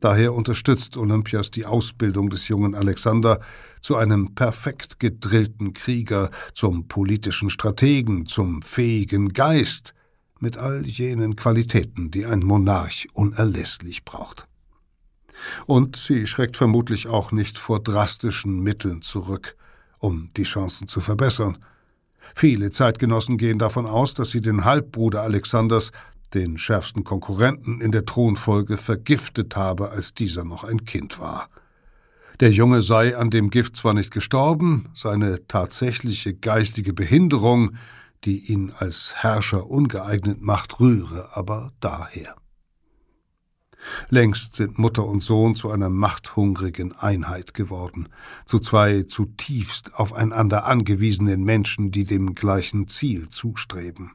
Daher unterstützt Olympias die Ausbildung des jungen Alexander zu einem perfekt gedrillten Krieger, zum politischen Strategen, zum fähigen Geist, mit all jenen Qualitäten, die ein Monarch unerlässlich braucht. Und sie schreckt vermutlich auch nicht vor drastischen Mitteln zurück, um die Chancen zu verbessern. Viele Zeitgenossen gehen davon aus, dass sie den Halbbruder Alexanders den schärfsten Konkurrenten in der Thronfolge, vergiftet habe, als dieser noch ein Kind war. Der Junge sei an dem Gift zwar nicht gestorben, seine tatsächliche geistige Behinderung, die ihn als Herrscher ungeeignet macht, rühre aber daher. Längst sind Mutter und Sohn zu einer machthungrigen Einheit geworden, zu zwei zutiefst aufeinander angewiesenen Menschen, die dem gleichen Ziel zustreben.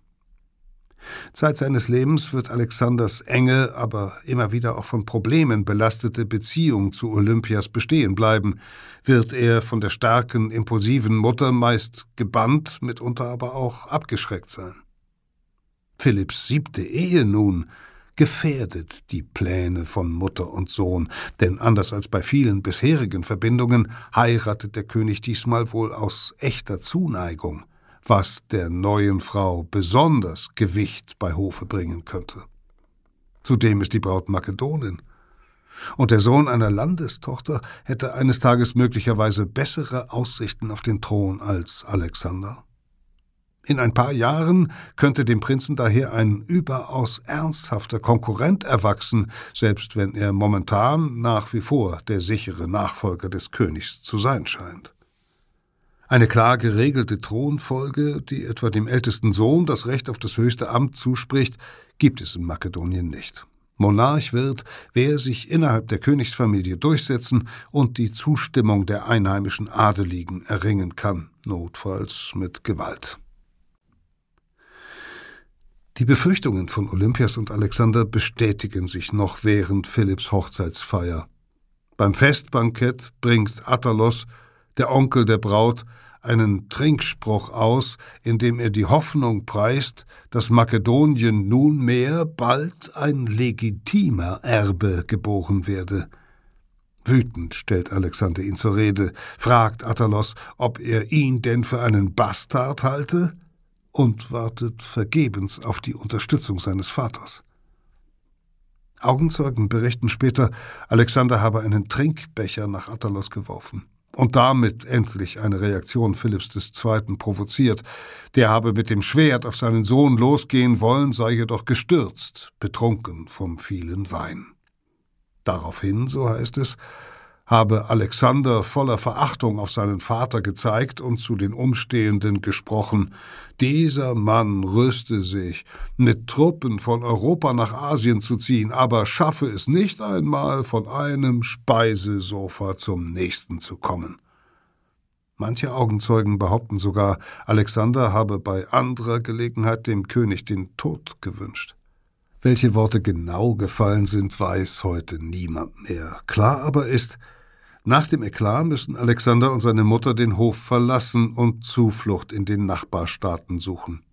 Zeit seines Lebens wird Alexanders enge, aber immer wieder auch von Problemen belastete Beziehung zu Olympias bestehen bleiben, wird er von der starken, impulsiven Mutter meist gebannt, mitunter aber auch abgeschreckt sein. Philipps siebte Ehe nun gefährdet die Pläne von Mutter und Sohn, denn anders als bei vielen bisherigen Verbindungen heiratet der König diesmal wohl aus echter Zuneigung was der neuen Frau besonders Gewicht bei Hofe bringen könnte. Zudem ist die Braut Makedonin. Und der Sohn einer Landestochter hätte eines Tages möglicherweise bessere Aussichten auf den Thron als Alexander. In ein paar Jahren könnte dem Prinzen daher ein überaus ernsthafter Konkurrent erwachsen, selbst wenn er momentan nach wie vor der sichere Nachfolger des Königs zu sein scheint. Eine klar geregelte Thronfolge, die etwa dem ältesten Sohn das Recht auf das höchste Amt zuspricht, gibt es in Makedonien nicht. Monarch wird, wer sich innerhalb der Königsfamilie durchsetzen und die Zustimmung der einheimischen Adeligen erringen kann, notfalls mit Gewalt. Die Befürchtungen von Olympias und Alexander bestätigen sich noch während Philipps Hochzeitsfeier. Beim Festbankett bringt Attalos, der Onkel der Braut, einen Trinkspruch aus, in dem er die Hoffnung preist, dass Makedonien nunmehr bald ein legitimer Erbe geboren werde. Wütend stellt Alexander ihn zur Rede, fragt Attalos, ob er ihn denn für einen Bastard halte, und wartet vergebens auf die Unterstützung seines Vaters. Augenzeugen berichten später, Alexander habe einen Trinkbecher nach Attalos geworfen und damit endlich eine Reaktion Philipps II. provoziert. Der habe mit dem Schwert auf seinen Sohn losgehen wollen, sei jedoch gestürzt, betrunken vom vielen Wein. Daraufhin, so heißt es, habe Alexander voller Verachtung auf seinen Vater gezeigt und zu den Umstehenden gesprochen, dieser Mann rüste sich, mit Truppen von Europa nach Asien zu ziehen, aber schaffe es nicht einmal, von einem Speisesofa zum nächsten zu kommen. Manche Augenzeugen behaupten sogar, Alexander habe bei anderer Gelegenheit dem König den Tod gewünscht. Welche Worte genau gefallen sind, weiß heute niemand mehr. Klar aber ist, nach dem Eklat müssen Alexander und seine Mutter den Hof verlassen und Zuflucht in den Nachbarstaaten suchen.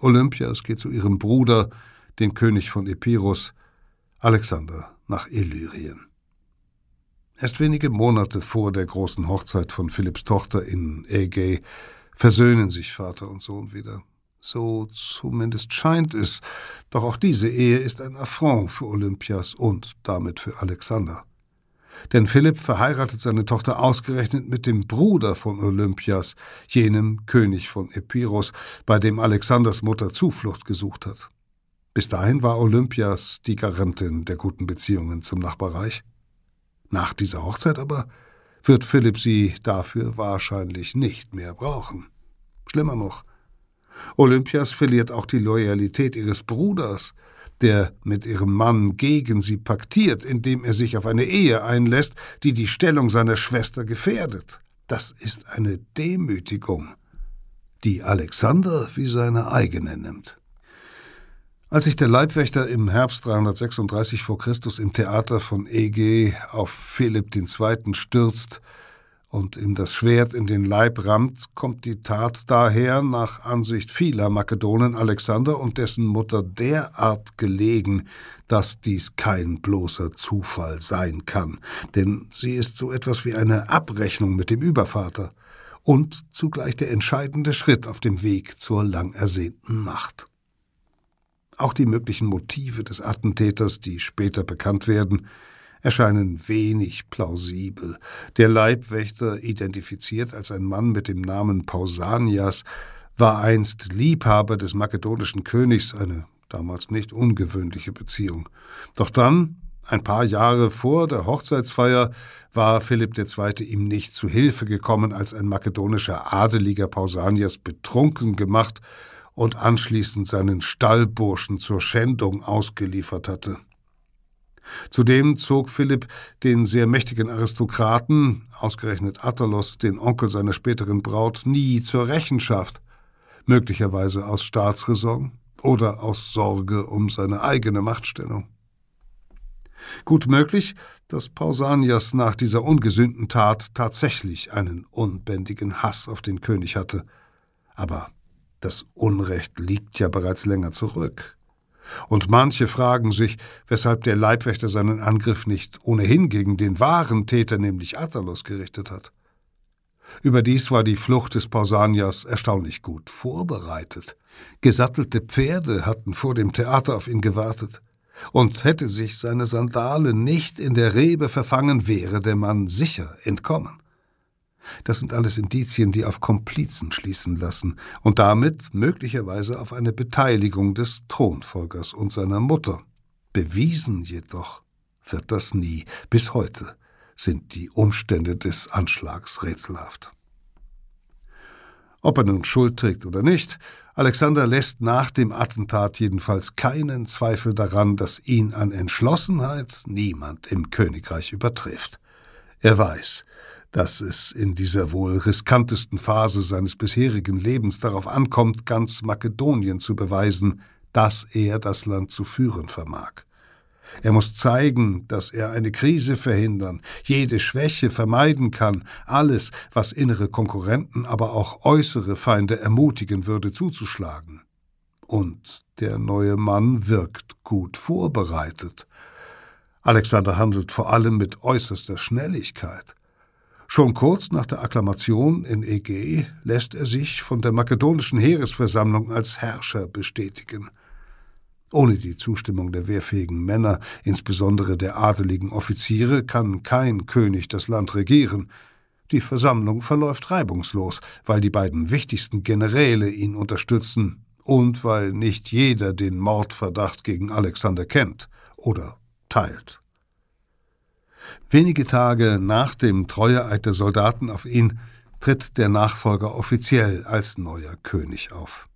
Olympias geht zu ihrem Bruder, dem König von Epirus, Alexander nach Illyrien. Erst wenige Monate vor der großen Hochzeit von Philipps Tochter in Ägäi versöhnen sich Vater und Sohn wieder. So zumindest scheint es, doch auch diese Ehe ist ein Affront für Olympias und damit für Alexander. Denn Philipp verheiratet seine Tochter ausgerechnet mit dem Bruder von Olympias, jenem König von Epirus, bei dem Alexanders Mutter Zuflucht gesucht hat. Bis dahin war Olympias die Garantin der guten Beziehungen zum Nachbarreich. Nach dieser Hochzeit aber wird Philipp sie dafür wahrscheinlich nicht mehr brauchen. Schlimmer noch, Olympias verliert auch die Loyalität ihres Bruders, der mit ihrem Mann gegen sie paktiert, indem er sich auf eine Ehe einlässt, die die Stellung seiner Schwester gefährdet. Das ist eine Demütigung, die Alexander wie seine eigene nimmt. Als sich der Leibwächter im Herbst 336 vor Christus im Theater von Ege auf Philipp II. stürzt, und ihm das Schwert in den Leib rammt, kommt die Tat daher nach Ansicht vieler Makedonen Alexander und dessen Mutter derart gelegen, dass dies kein bloßer Zufall sein kann, denn sie ist so etwas wie eine Abrechnung mit dem Übervater und zugleich der entscheidende Schritt auf dem Weg zur lang ersehnten Macht. Auch die möglichen Motive des Attentäters, die später bekannt werden, erscheinen wenig plausibel. Der Leibwächter, identifiziert als ein Mann mit dem Namen Pausanias, war einst Liebhaber des makedonischen Königs, eine damals nicht ungewöhnliche Beziehung. Doch dann, ein paar Jahre vor der Hochzeitsfeier, war Philipp II. ihm nicht zu Hilfe gekommen, als ein makedonischer Adeliger Pausanias betrunken gemacht und anschließend seinen Stallburschen zur Schändung ausgeliefert hatte. Zudem zog Philipp den sehr mächtigen Aristokraten, ausgerechnet Attalos, den Onkel seiner späteren Braut, nie zur Rechenschaft, möglicherweise aus Staatsräson oder aus Sorge um seine eigene Machtstellung. Gut möglich, dass Pausanias nach dieser ungesühnten Tat tatsächlich einen unbändigen Hass auf den König hatte. Aber das Unrecht liegt ja bereits länger zurück. Und manche fragen sich, weshalb der Leibwächter seinen Angriff nicht ohnehin gegen den wahren Täter, nämlich Attalos, gerichtet hat. Überdies war die Flucht des Pausanias erstaunlich gut vorbereitet. Gesattelte Pferde hatten vor dem Theater auf ihn gewartet. Und hätte sich seine Sandale nicht in der Rebe verfangen, wäre der Mann sicher entkommen. Das sind alles Indizien, die auf Komplizen schließen lassen und damit möglicherweise auf eine Beteiligung des Thronfolgers und seiner Mutter. Bewiesen jedoch wird das nie. Bis heute sind die Umstände des Anschlags rätselhaft. Ob er nun Schuld trägt oder nicht, Alexander lässt nach dem Attentat jedenfalls keinen Zweifel daran, dass ihn an Entschlossenheit niemand im Königreich übertrifft. Er weiß, dass es in dieser wohl riskantesten Phase seines bisherigen Lebens darauf ankommt, ganz Makedonien zu beweisen, dass er das Land zu führen vermag. Er muss zeigen, dass er eine Krise verhindern, jede Schwäche vermeiden kann, alles, was innere Konkurrenten, aber auch äußere Feinde ermutigen würde, zuzuschlagen. Und der neue Mann wirkt gut vorbereitet. Alexander handelt vor allem mit äußerster Schnelligkeit. Schon kurz nach der Akklamation in Ägä lässt er sich von der makedonischen Heeresversammlung als Herrscher bestätigen. Ohne die Zustimmung der wehrfähigen Männer, insbesondere der adeligen Offiziere, kann kein König das Land regieren. Die Versammlung verläuft reibungslos, weil die beiden wichtigsten Generäle ihn unterstützen und weil nicht jeder den Mordverdacht gegen Alexander kennt oder teilt. Wenige Tage nach dem Treueeid der Soldaten auf ihn tritt der Nachfolger offiziell als neuer König auf.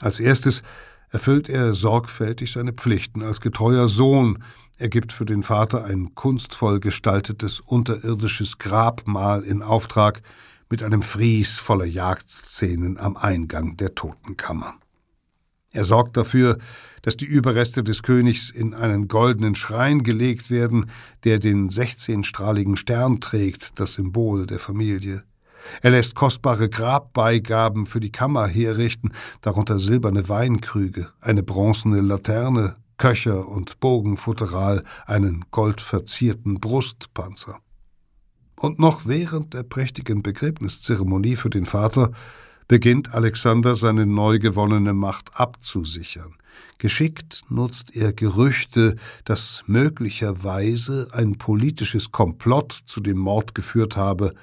Als erstes erfüllt er sorgfältig seine Pflichten als getreuer Sohn, er gibt für den Vater ein kunstvoll gestaltetes unterirdisches Grabmal in Auftrag mit einem Fries voller Jagdszenen am Eingang der Totenkammer. Er sorgt dafür, dass die Überreste des Königs in einen goldenen Schrein gelegt werden, der den sechzehnstrahligen Stern trägt, das Symbol der Familie. Er lässt kostbare Grabbeigaben für die Kammer herrichten, darunter silberne Weinkrüge, eine bronzene Laterne, Köcher und Bogenfutteral, einen goldverzierten Brustpanzer. Und noch während der prächtigen Begräbniszeremonie für den Vater beginnt Alexander seine neu gewonnene Macht abzusichern. Geschickt nutzt er Gerüchte, dass möglicherweise ein politisches Komplott zu dem Mord geführt habe,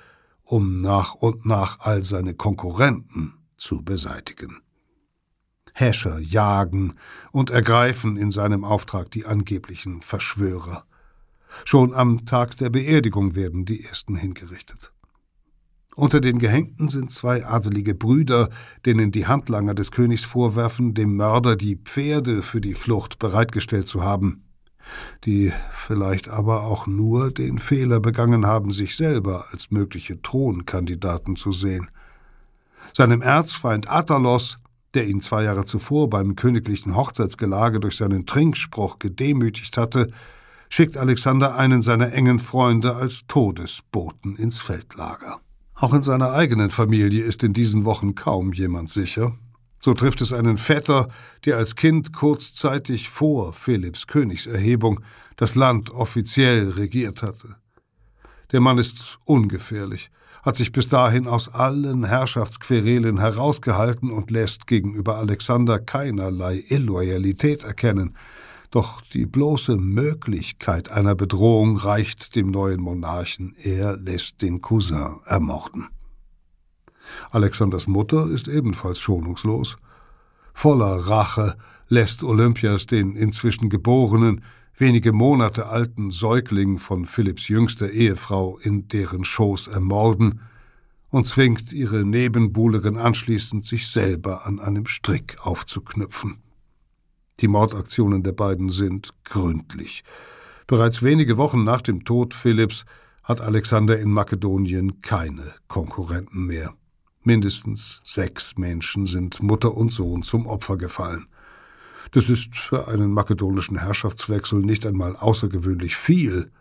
um nach und nach all seine Konkurrenten zu beseitigen. Häscher jagen und ergreifen in seinem Auftrag die angeblichen Verschwörer. Schon am Tag der Beerdigung werden die ersten hingerichtet. Unter den Gehängten sind zwei adelige Brüder, denen die Handlanger des Königs vorwerfen, dem Mörder die Pferde für die Flucht bereitgestellt zu haben die vielleicht aber auch nur den Fehler begangen haben, sich selber als mögliche Thronkandidaten zu sehen. Seinem Erzfeind Attalos, der ihn zwei Jahre zuvor beim königlichen Hochzeitsgelage durch seinen Trinkspruch gedemütigt hatte, schickt Alexander einen seiner engen Freunde als Todesboten ins Feldlager. Auch in seiner eigenen Familie ist in diesen Wochen kaum jemand sicher, so trifft es einen Vetter, der als Kind kurzzeitig vor Philipps Königserhebung das Land offiziell regiert hatte. Der Mann ist ungefährlich, hat sich bis dahin aus allen Herrschaftsquerelen herausgehalten und lässt gegenüber Alexander keinerlei Illoyalität erkennen, doch die bloße Möglichkeit einer Bedrohung reicht dem neuen Monarchen, er lässt den Cousin ermorden. Alexanders Mutter ist ebenfalls schonungslos. Voller Rache lässt Olympias den inzwischen geborenen, wenige Monate alten Säugling von Philipps jüngster Ehefrau in deren Schoß ermorden und zwingt ihre Nebenbuhlerin anschließend, sich selber an einem Strick aufzuknüpfen. Die Mordaktionen der beiden sind gründlich. Bereits wenige Wochen nach dem Tod Philipps hat Alexander in Makedonien keine Konkurrenten mehr. Mindestens sechs Menschen sind Mutter und Sohn zum Opfer gefallen. Das ist für einen makedonischen Herrschaftswechsel nicht einmal außergewöhnlich viel,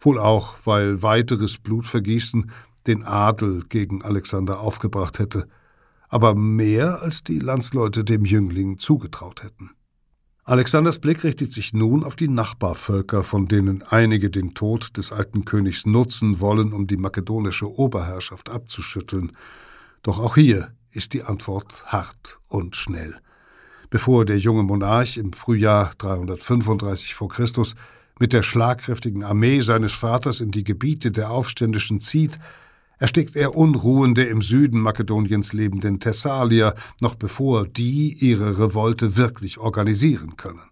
wohl auch, weil weiteres Blutvergießen den Adel gegen Alexander aufgebracht hätte, aber mehr als die Landsleute dem Jüngling zugetraut hätten. Alexanders Blick richtet sich nun auf die Nachbarvölker, von denen einige den Tod des alten Königs nutzen wollen, um die makedonische Oberherrschaft abzuschütteln, doch auch hier ist die Antwort hart und schnell. Bevor der junge Monarch im Frühjahr 335 v. Chr. mit der schlagkräftigen Armee seines Vaters in die Gebiete der Aufständischen zieht, erstickt er Unruhen der im Süden Makedoniens lebenden Thessalier, noch bevor die ihre Revolte wirklich organisieren können.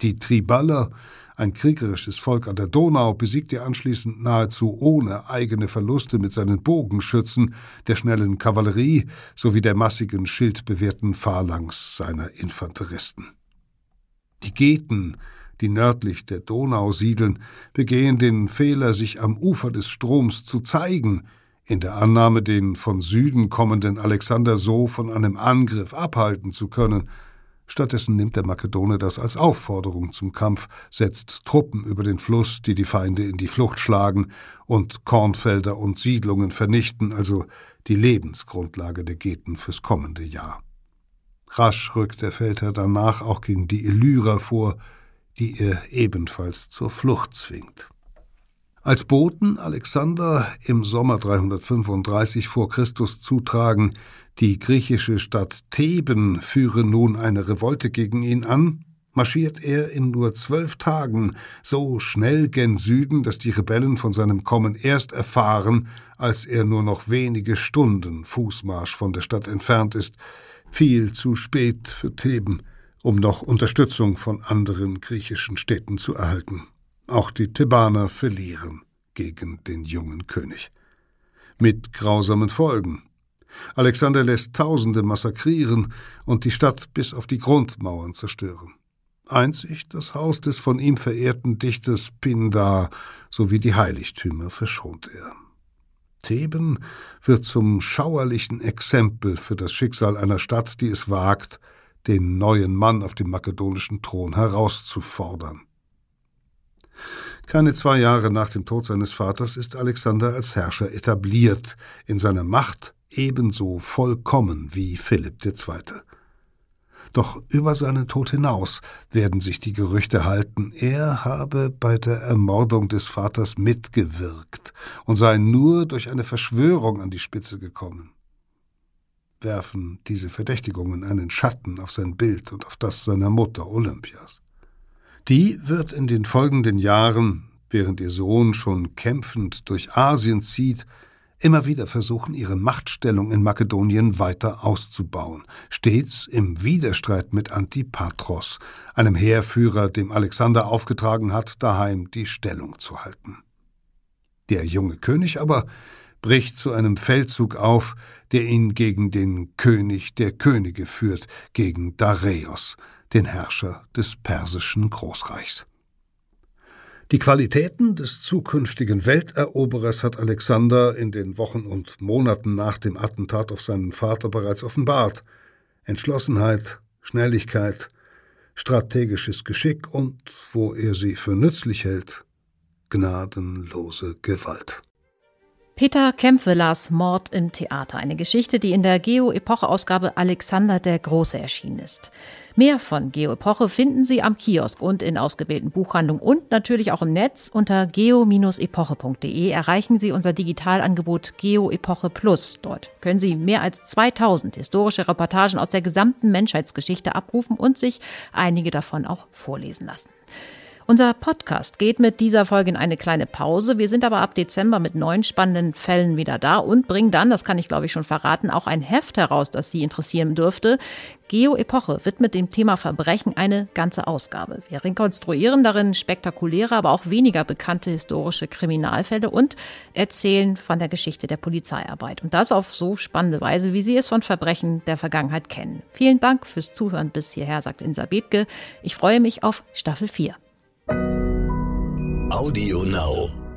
Die Triballer ein kriegerisches Volk an der Donau besiegt er anschließend nahezu ohne eigene Verluste mit seinen Bogenschützen, der schnellen Kavallerie sowie der massigen schildbewehrten Phalanx seiner Infanteristen. Die Geten, die nördlich der Donau siedeln, begehen den Fehler, sich am Ufer des Stroms zu zeigen, in der Annahme, den von Süden kommenden Alexander so von einem Angriff abhalten zu können – Stattdessen nimmt der Makedone das als Aufforderung zum Kampf, setzt Truppen über den Fluss, die die Feinde in die Flucht schlagen und Kornfelder und Siedlungen vernichten, also die Lebensgrundlage der Geten fürs kommende Jahr. Rasch rückt der Feldherr danach auch gegen die Illyrer vor, die er ebenfalls zur Flucht zwingt. Als Boten Alexander im Sommer 335 vor Christus zutragen, die griechische Stadt Theben führe nun eine Revolte gegen ihn an, marschiert er in nur zwölf Tagen so schnell gen Süden, dass die Rebellen von seinem Kommen erst erfahren, als er nur noch wenige Stunden Fußmarsch von der Stadt entfernt ist, viel zu spät für Theben, um noch Unterstützung von anderen griechischen Städten zu erhalten. Auch die Thebaner verlieren gegen den jungen König. Mit grausamen Folgen. Alexander lässt Tausende massakrieren und die Stadt bis auf die Grundmauern zerstören. Einzig das Haus des von ihm verehrten Dichters Pindar sowie die Heiligtümer verschont er. Theben wird zum schauerlichen Exempel für das Schicksal einer Stadt, die es wagt, den neuen Mann auf dem makedonischen Thron herauszufordern. Keine zwei Jahre nach dem Tod seines Vaters ist Alexander als Herrscher etabliert, in seiner Macht ebenso vollkommen wie Philipp II. Doch über seinen Tod hinaus werden sich die Gerüchte halten, er habe bei der Ermordung des Vaters mitgewirkt und sei nur durch eine Verschwörung an die Spitze gekommen. Werfen diese Verdächtigungen einen Schatten auf sein Bild und auf das seiner Mutter Olympias. Die wird in den folgenden Jahren, während ihr Sohn schon kämpfend durch Asien zieht, immer wieder versuchen, ihre Machtstellung in Makedonien weiter auszubauen, stets im Widerstreit mit Antipatros, einem Heerführer, dem Alexander aufgetragen hat, daheim die Stellung zu halten. Der junge König aber bricht zu einem Feldzug auf, der ihn gegen den König der Könige führt, gegen Dareios, den Herrscher des persischen Großreichs. Die Qualitäten des zukünftigen Welteroberers hat Alexander in den Wochen und Monaten nach dem Attentat auf seinen Vater bereits offenbart. Entschlossenheit, Schnelligkeit, strategisches Geschick und, wo er sie für nützlich hält, gnadenlose Gewalt. Peter Kämpfe las Mord im Theater, eine Geschichte, die in der Geo-Epoche-Ausgabe Alexander der Große erschienen ist. Mehr von Geo-Epoche finden Sie am Kiosk und in ausgewählten Buchhandlungen und natürlich auch im Netz unter geo-epoche.de erreichen Sie unser Digitalangebot Geo-Epoche Plus. Dort können Sie mehr als 2000 historische Reportagen aus der gesamten Menschheitsgeschichte abrufen und sich einige davon auch vorlesen lassen. Unser Podcast geht mit dieser Folge in eine kleine Pause. Wir sind aber ab Dezember mit neun spannenden Fällen wieder da und bringen dann, das kann ich glaube ich schon verraten, auch ein Heft heraus, das Sie interessieren dürfte. Geo Epoche widmet dem Thema Verbrechen eine ganze Ausgabe. Wir rekonstruieren darin spektakuläre, aber auch weniger bekannte historische Kriminalfälle und erzählen von der Geschichte der Polizeiarbeit. Und das auf so spannende Weise, wie Sie es von Verbrechen der Vergangenheit kennen. Vielen Dank fürs Zuhören bis hierher, sagt Insa Bethke. Ich freue mich auf Staffel 4. Audio Now.